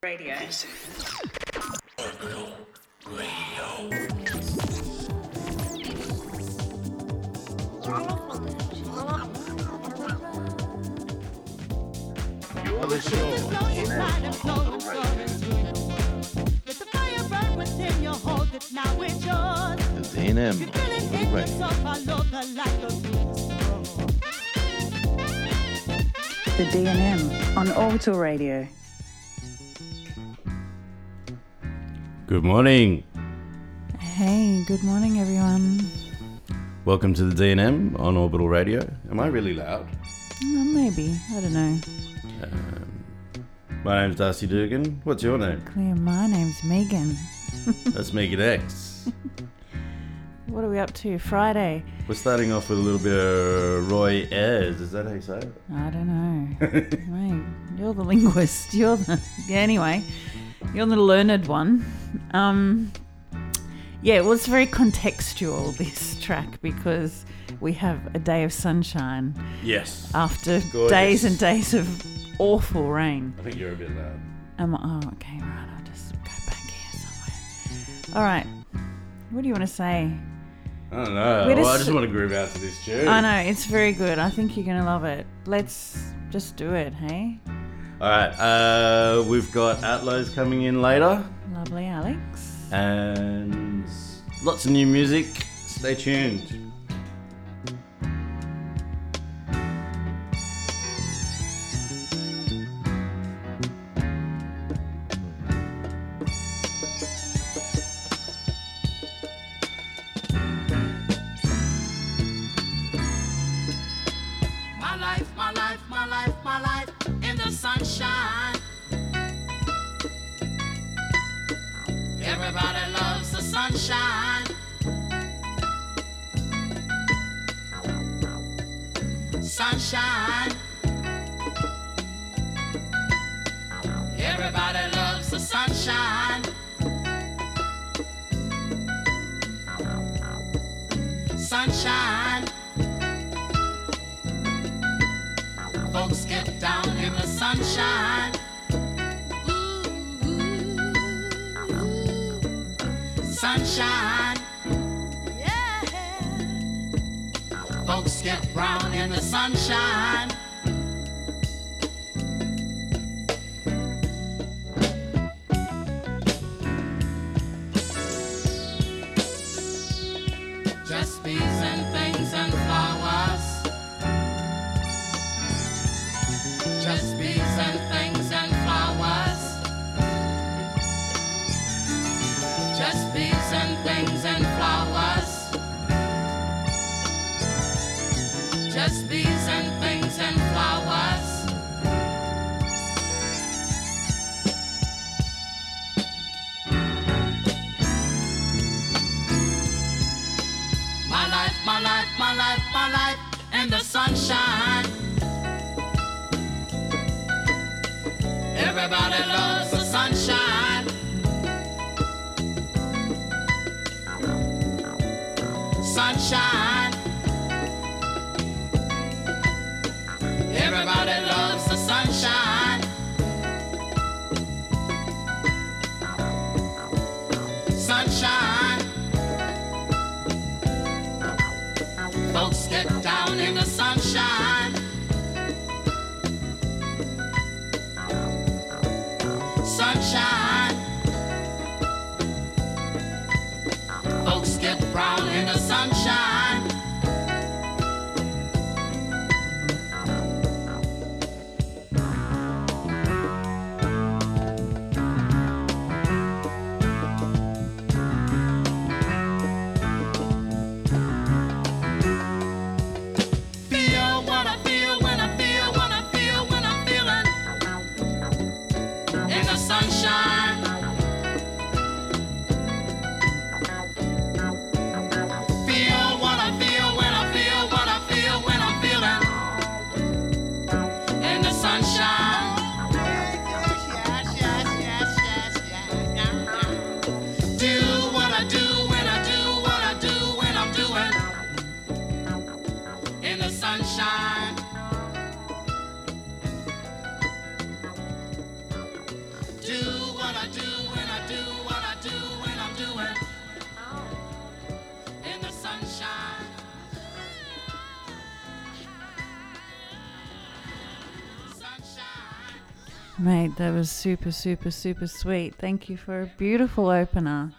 Radio. You're listening. The D&M The DNM on Orbital Radio. Good morning. Hey, good morning, everyone. Welcome to the DNM on Orbital Radio. Am I really loud? Uh, maybe, I don't know. My name's Darcy Dugan. What's your name? Clear, my name's Megan. That's Megan X. What are we up to? Friday? We're starting off with a little bit of Roy Ayers. Is that how you say it? I don't know. Mate, you're the linguist. You're the. Yeah, anyway, you're the learned one. Um, yeah, it was very contextual, this track, because we have a day of sunshine Yes. after Gorgeous. days and days of awful rain. I think you're a bit loud. Um, oh, okay, right. I'll just go back here somewhere. All right. What do you want to say? I don't know. Well, I just- just want to groove out to this tune. I know it's very good. I think you're gonna love it. Let's just do it, hey? All right. Uh, we've got AtLows coming in later, Lovely, Alex. and lots of new music. Stay tuned. Folks get that was super, super, super sweet. Thank you for a beautiful opener.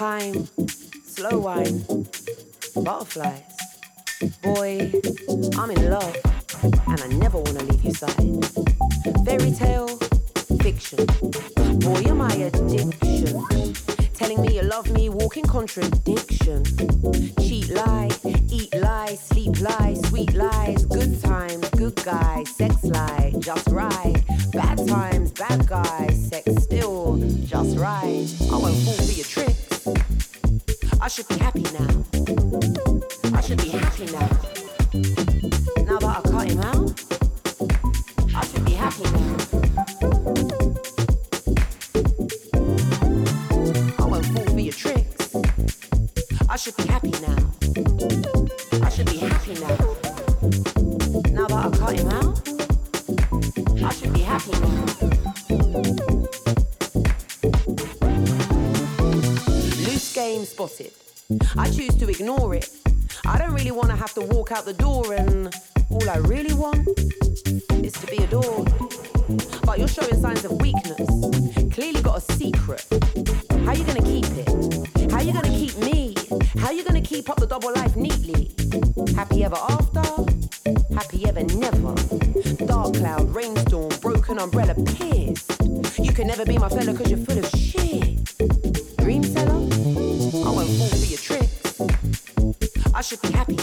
Time, slow wine, butterflies. Boy, I'm in love. should be happy.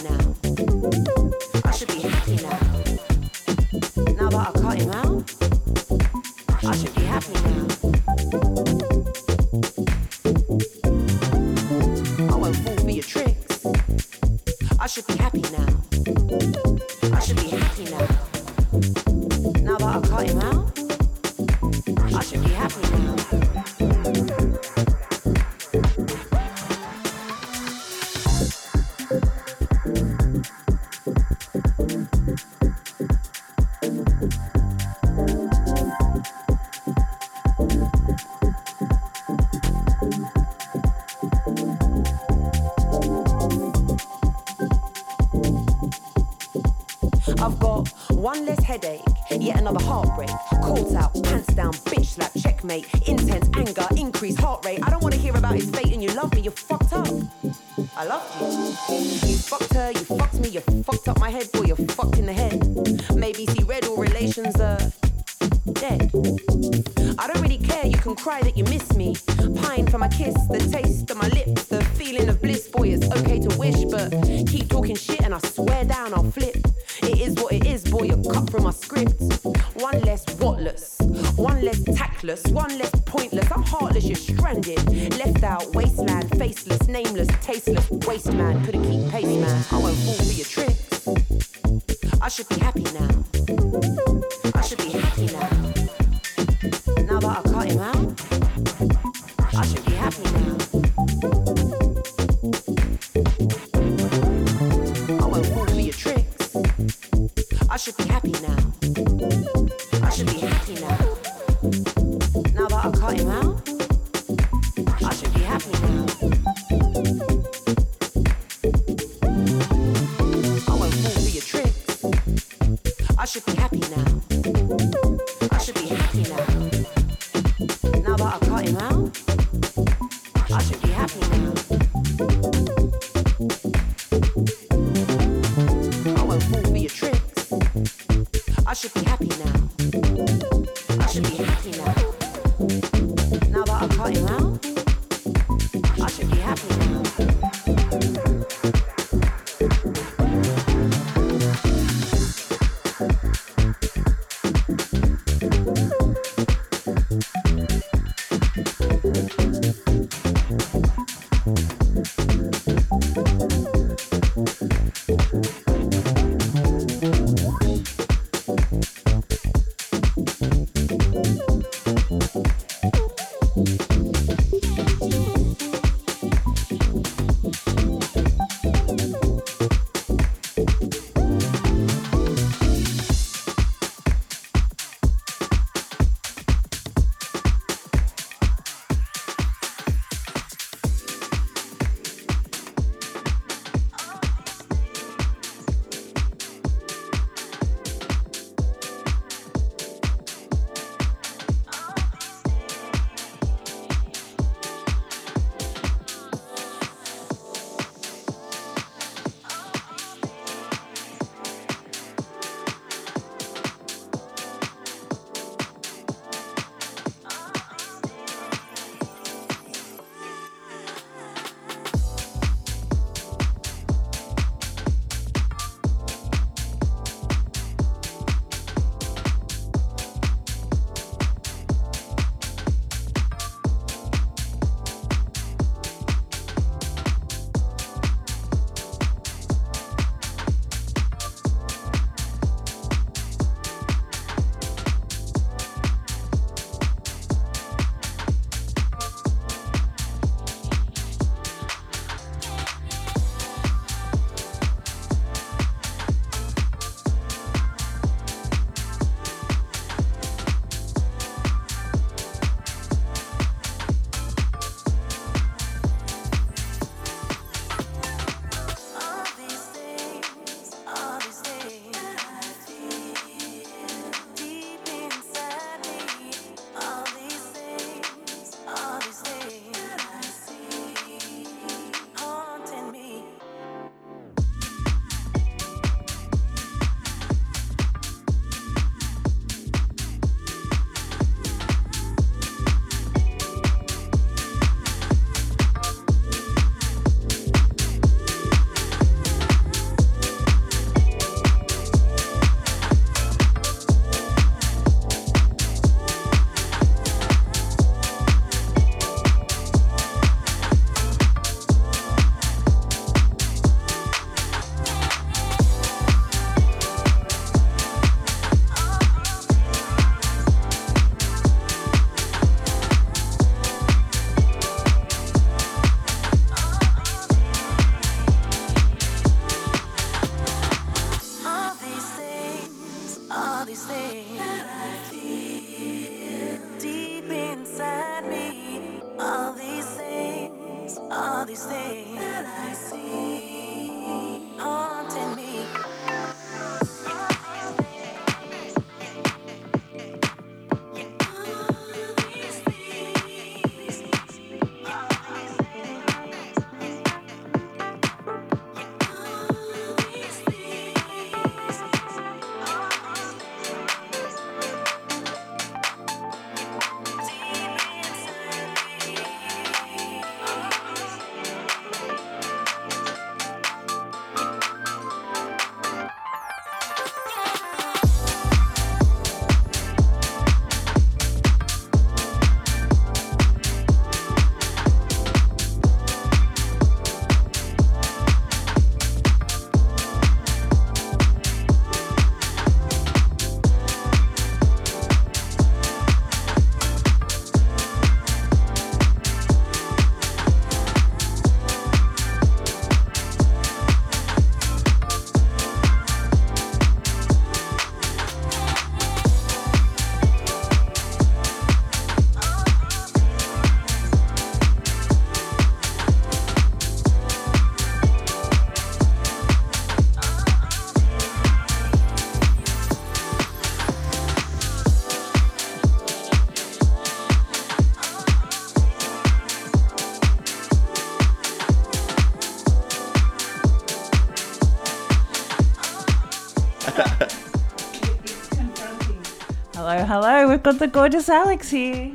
Got the gorgeous Alex here.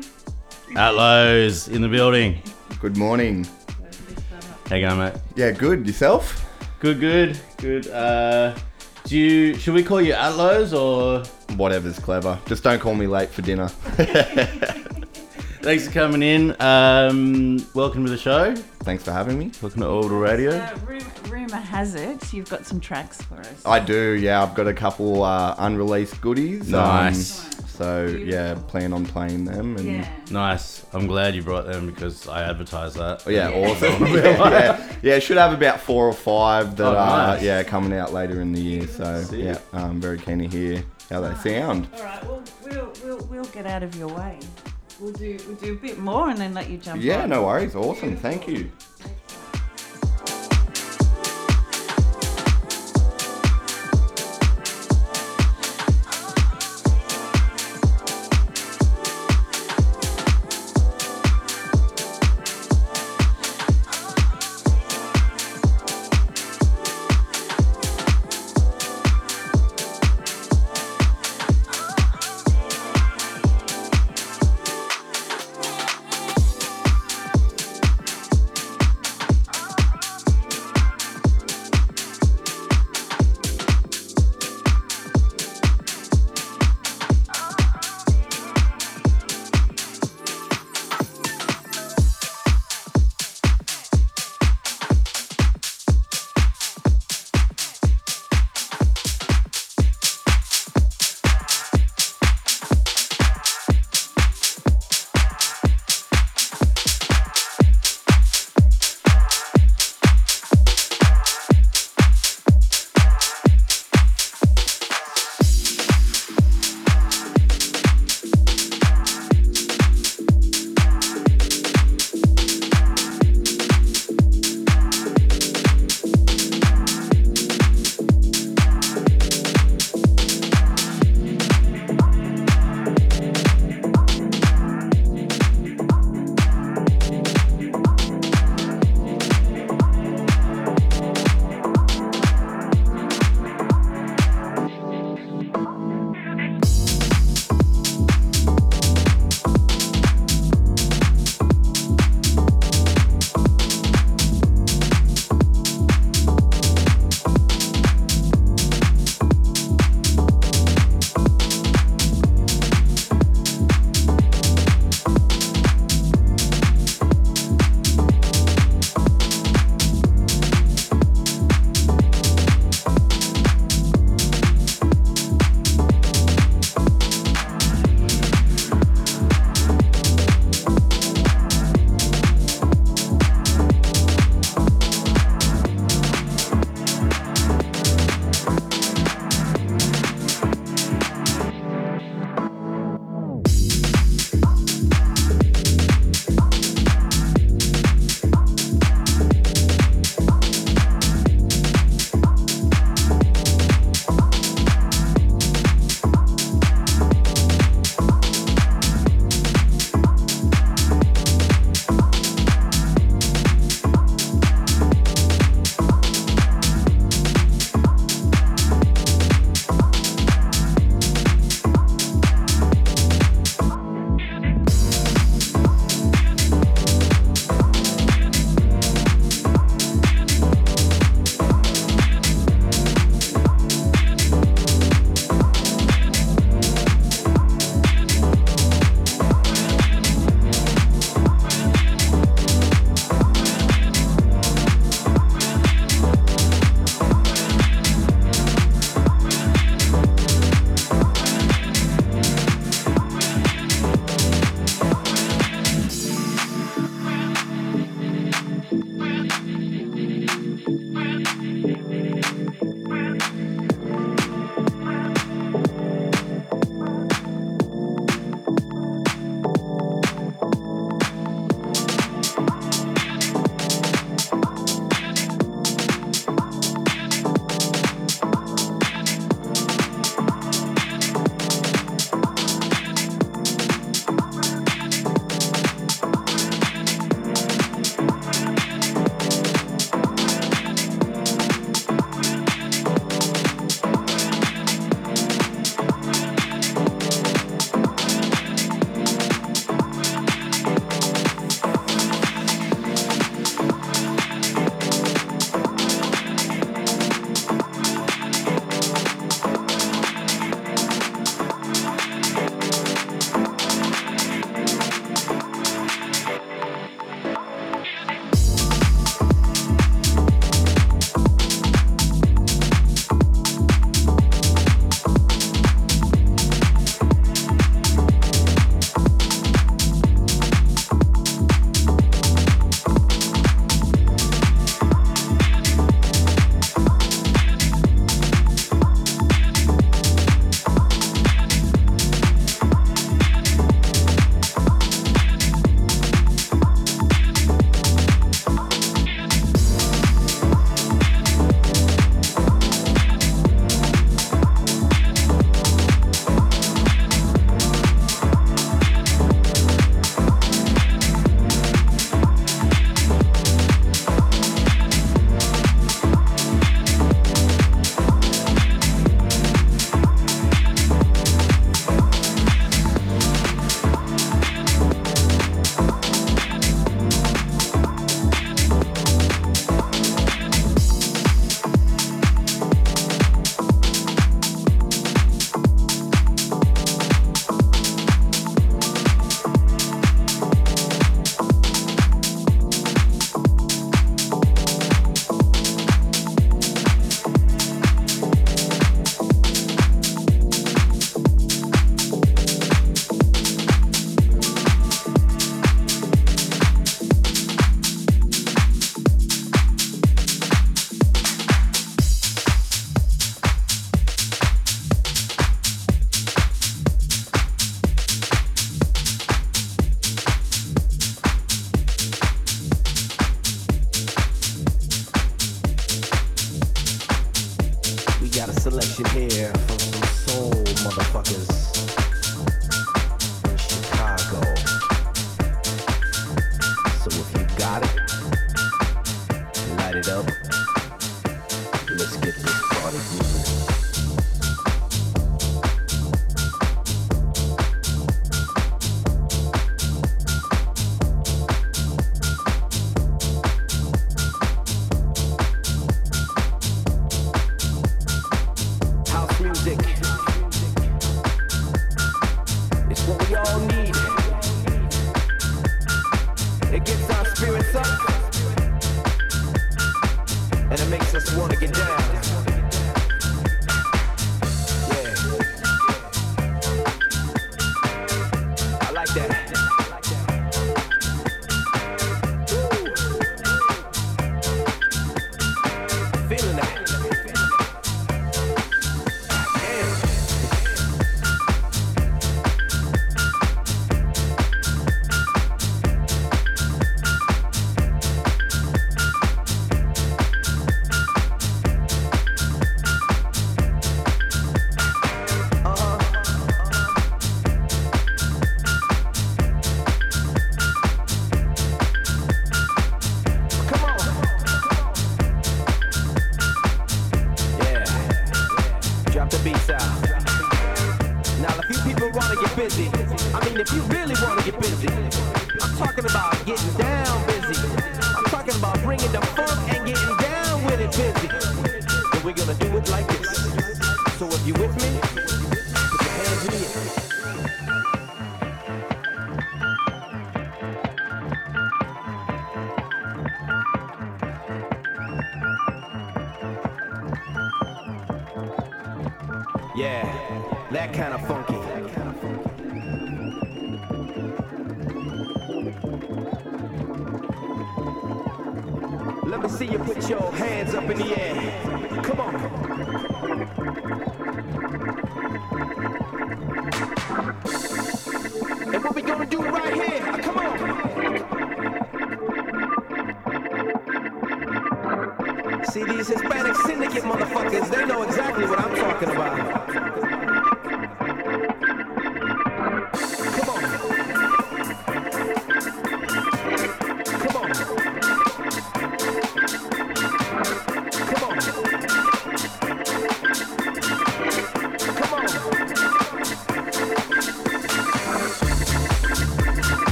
AtLows in the building. Good morning. How you going, mate? Yeah, good. Yourself? Good, good, good. Uh, do you? Should we call you AtLows or? Whatever's clever. Just don't call me late for dinner. Thanks for coming in. Um, welcome to the show. Thanks for having me. Welcome to Orbital Radio. Uh, rum- rumor has it you've got some tracks for us. I do, yeah. I've got a couple uh, unreleased goodies. um, Nice. So, yeah, plan on playing them. And, yeah. Nice. I'm glad you brought them because I advertised that. Oh, yeah, awesome. yeah, yeah, should have about four or five that Oh, are nice. yeah coming out later in the year. So Sick. yeah, I'm very keen to hear how they sound. All right. Well, we'll we'll we'll get out of your way. We'll do we'll do a bit more and then let you jump. Yeah, on. no worries. Awesome. Thank you.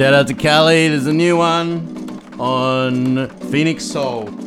Shout out to Cali. there's a new one on Phoenix Soul.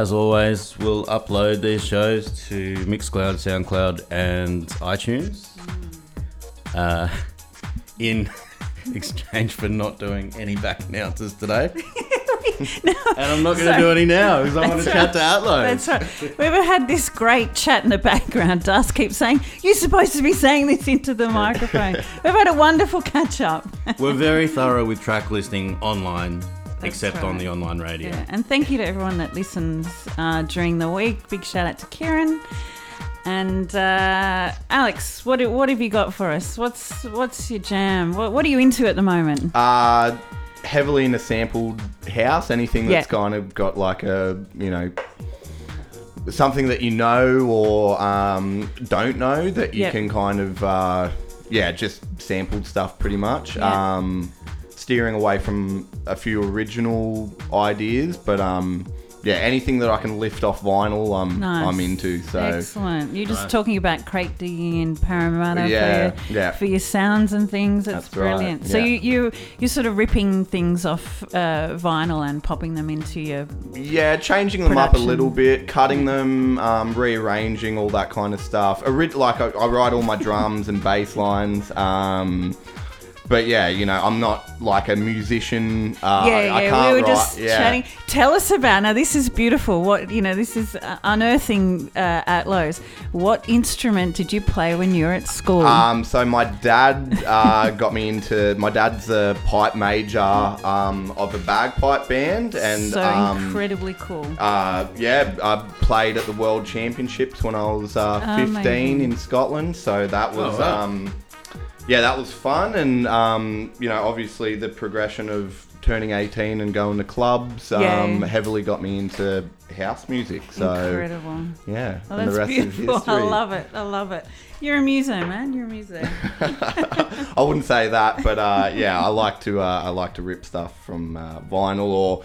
As always, we'll upload these shows to Mixcloud, SoundCloud, and iTunes uh, in exchange for not doing any back announcers today. no, And I'm not going to do any now because I want to chat to Atlo. That's right. We've had this great chat in the background. Dust keeps saying, You're supposed to be saying this into the microphone. We've had a wonderful catch up. We're very thorough with track listing online except on the online radio. Yeah, and thank you to everyone that listens uh, during the week. Big shout out to Kieran. And uh, Alex, what what have you got for us? What's what's your jam? What, what are you into at the moment? Uh, heavily in a sampled house. Anything that's Yeah. kind of got like a you know something that you know or um, don't know that you Yep. can kind of uh, yeah just sampled stuff pretty much. Yeah. Um, steering away from a few original ideas, but um, yeah, anything that I can lift off vinyl, I'm Nice. I'm into. So Excellent. You're just Nice. talking about crate digging in Parramatta Yeah, for, your, yeah. for your sounds and things. It's That's right, brilliant. So yeah. you, you you're sort of ripping things off uh, vinyl and popping them into your Yeah, changing them up a little bit, cutting them, um, rearranging all that kind of stuff. Ori- like I, I write all my drums and bass lines. Um, but yeah, you know, I'm not like a musician. Uh, yeah, I, I yeah. can't we were write. just yeah. chatting. Tell us about now. This is beautiful. What you know, this is uh, unearthing uh, AtLows. What instrument did you play when you were at school? Um, so my dad uh, got me into. My dad's a pipe major um, of a bagpipe band, and so um, incredibly cool. Uh, yeah, I played at the World Championships when I was uh, 15 Amazing. in Scotland. So that was, Oh, wow. um, yeah, that was fun. And, um, you know, obviously the progression of turning 18 and going to clubs um, heavily got me into house music. So, Incredible. yeah, and that's the rest beautiful. I love it. I love it. You're a muso, man. You're a muso. I wouldn't say that, but uh, yeah, I like to uh, I like to rip stuff from uh, vinyl or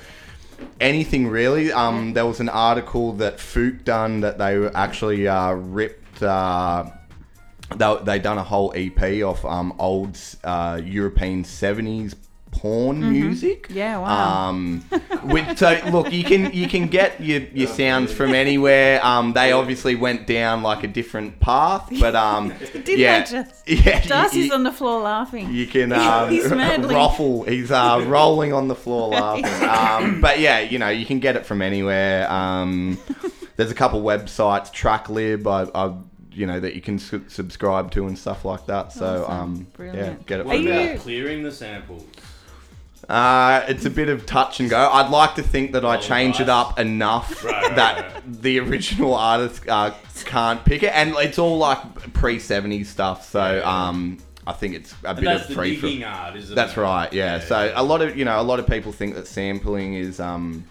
anything really. Um, there was an article that Fook done that they actually uh, ripped. They they done a whole EP of um, old uh, European seventies porn music. Mm-hmm. Yeah, wow. Um, with, so look, you can you can get your, your sounds from anywhere. Um, they obviously went down like a different path, but um, Didn't yeah, they just? yeah, Darcy's you- on the floor laughing. you can um, He's madly- ruffle. He's uh, rolling on the floor laughing. Um, but yeah, you know, you can get it from anywhere. Um, there's a couple websites, Tracklib, I, I, you know, that you can su- subscribe to and stuff like that. So Awesome. um, yeah, get it. What Are about you- clearing the samples? uh, it's a bit of touch and go. I'd like to think that I change it up enough Right, right, that right. the original artist uh, can't pick it, and it's all like pre '70s stuff. So Yeah, yeah. um, I think it's a And bit that's of the free. digging art, isn't That's it? right. Yeah. So a lot of you know a lot of people think that sampling is um,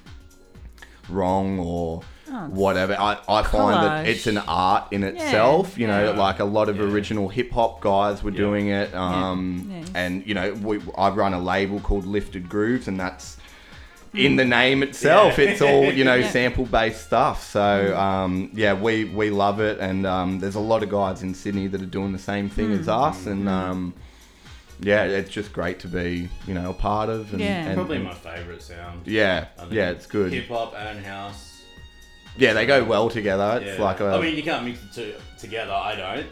wrong or Whatever. I, I find that collage. it's an art in itself. You know, Yeah. like a lot of Yeah. original hip hop guys were Yeah. doing it. Um, Yeah. And you know, we, I run a label called Lifted Grooves, and that's in the name itself. Yeah. It's all you know Yeah. sample based stuff. So um, yeah, we we love it, and um, there's a lot of guys in Sydney that are doing the same thing as us, and. Um, yeah, it's just great to be, you know, a part of. And, Yeah. and- Probably my favourite sound. yeah, I think yeah, it's good. Hip hop and house. Yeah, they go well together. It's Yeah. like a, I mean, you can't mix the two together. I don't.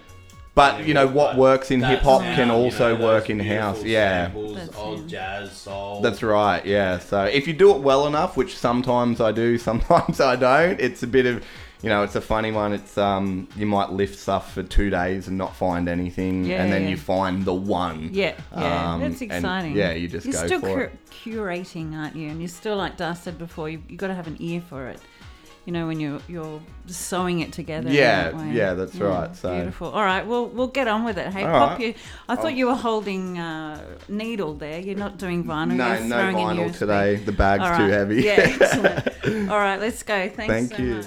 but you know what works in hip hop sound, can you also know, work in house. Yeah, samples, That's old jazz, soul. that's right. Yeah, so if you do it well enough, which sometimes I do, sometimes I don't, it's a bit of, you know, it's a funny one. It's um, you might lift stuff for two days and not find anything, Yeah, and then yeah. you find the one. Yeah, yeah, Um, that's and, exciting. yeah, you just go you're go still for cur- it. curating, aren't you? And you're still like Dar said before. You you got to have an ear for it. You know when you're you're sewing it together. Yeah, that way. yeah, that's right, so- beautiful. All right, well we'll get on with it. Hey, All pop right. you. I thought you were holding uh, needle there. You're not doing vinyl. No, you're no vinyl today. The bag's All too heavy. Yeah, excellent. All right, let's go. Thanks Thank so you. much.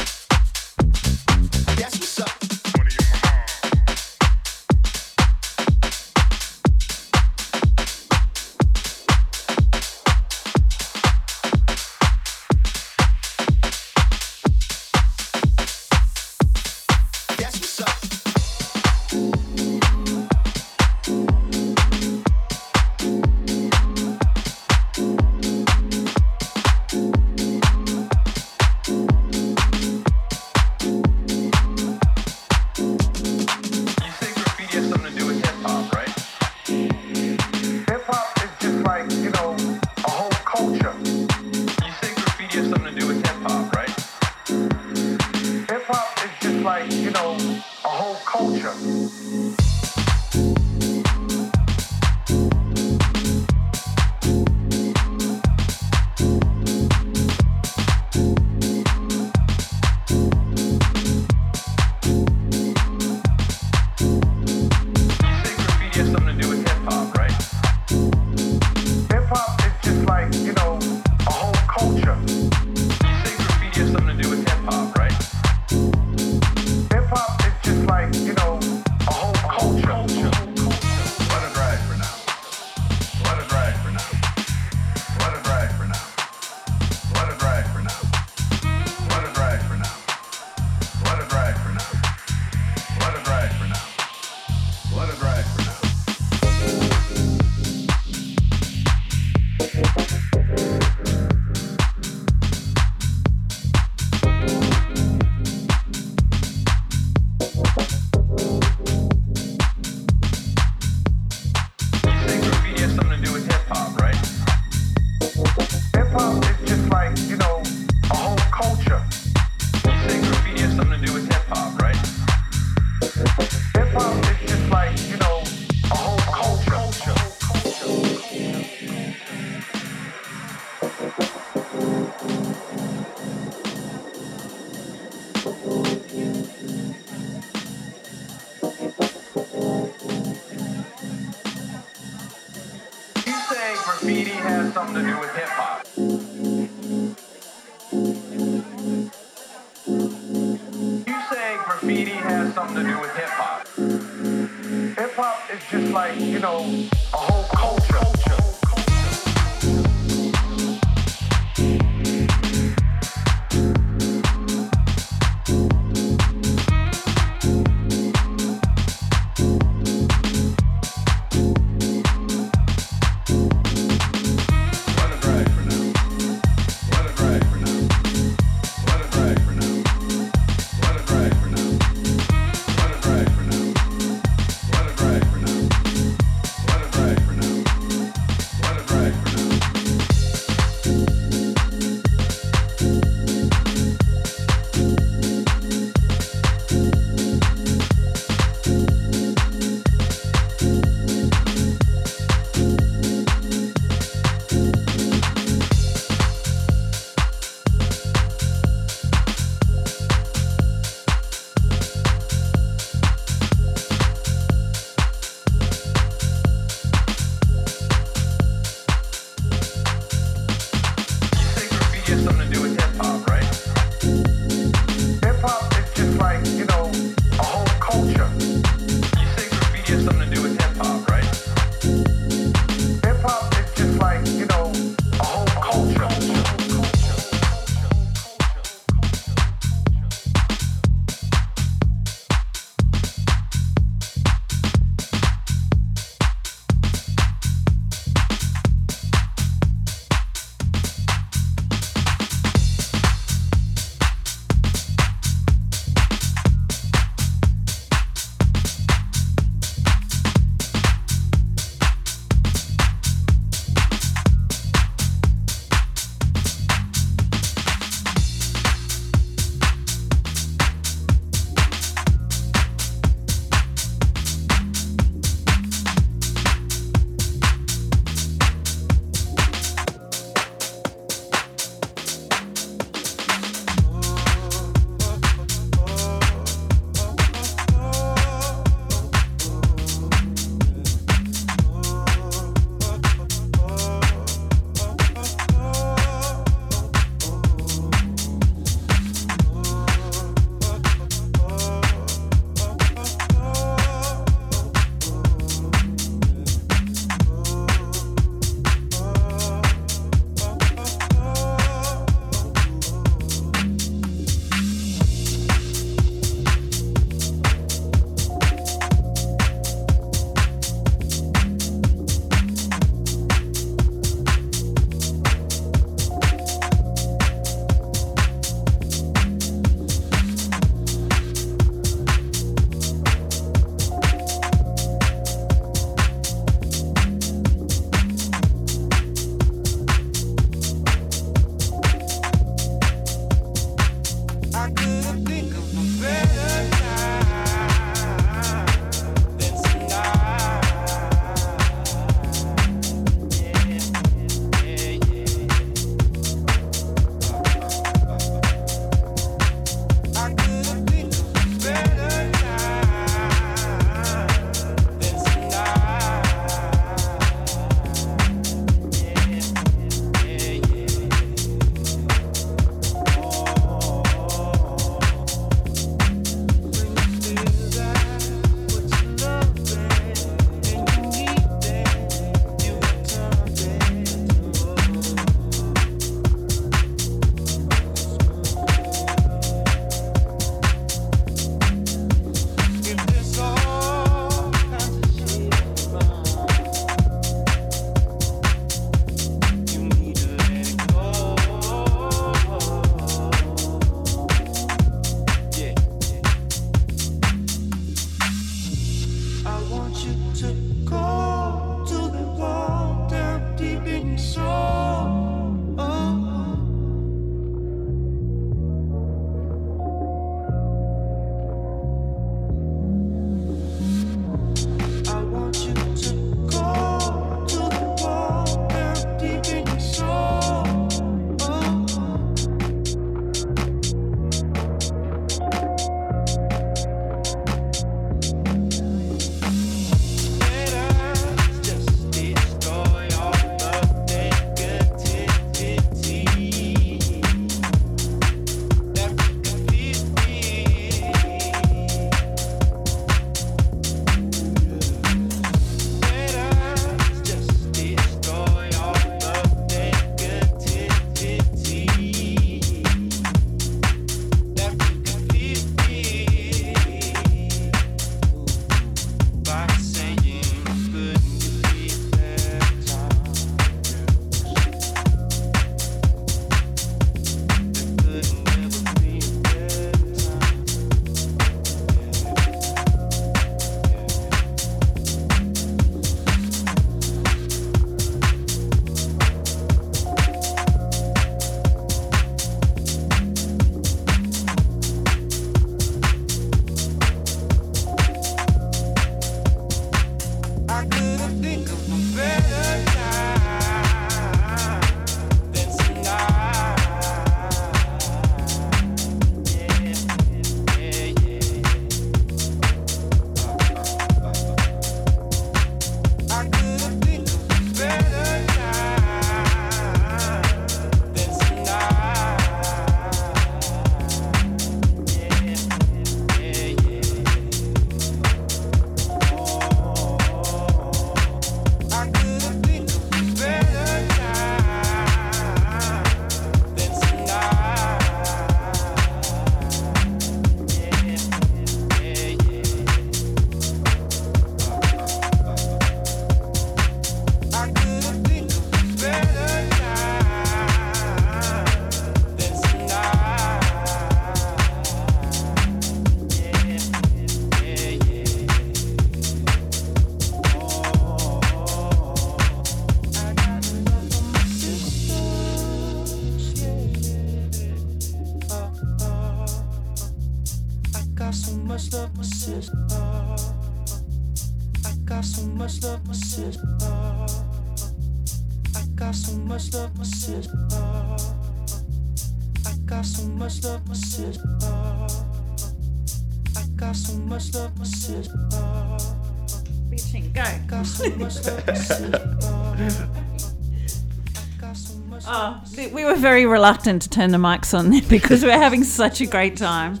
Oh, we were very reluctant to turn the mics on there because we we're having such a great time.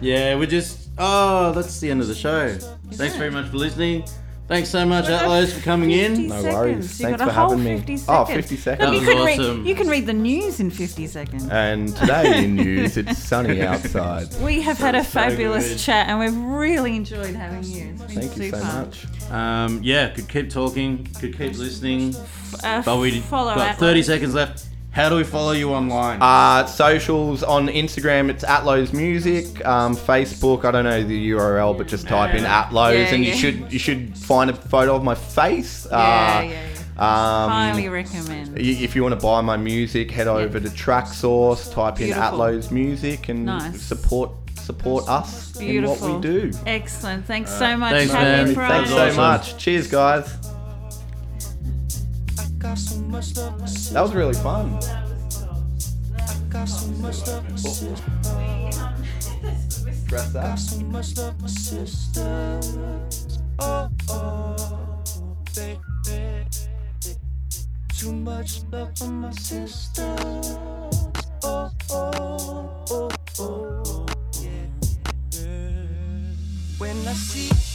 Yeah, we're just. Oh, that's the end of the show. Thanks very much for listening. Thanks so much, AtLows, for coming in. No worries. You Thanks got for a whole having me. 50 Oh, seconds. 50 Look, seconds. you, That can was read, awesome. you can read the news in 50 seconds. And today in news, it's sunny outside. We have had a fabulous good. chat and we've really enjoyed having you. It's been Thank you so super. much. Um, yeah, could keep talking, could keep listening. Uh, But we follow got AtLows. 30 seconds left. How do we follow you online? Uh, socials on Instagram, it's AtLows Music. Um, Facebook, I don't know the URL, but just type in AtLows, Yeah, and you yeah. should you should find a photo of my face. Yeah, uh, yeah, Um, Highly recommend. y- If you want to buy my music, head over to Traxsource, type in Beautiful. AtLows Music, and Nice. support support us Beautiful. in what we do. Excellent. Thanks so much, thanks, Happy man. Friday. Thanks so much. Cheers, guys. Got so much love, my sister. That was really fun. So much love, my. Dress that. Got so much love, my sister. Oh, oh. Too much love for my sister. Oh, oh, oh, oh, When I see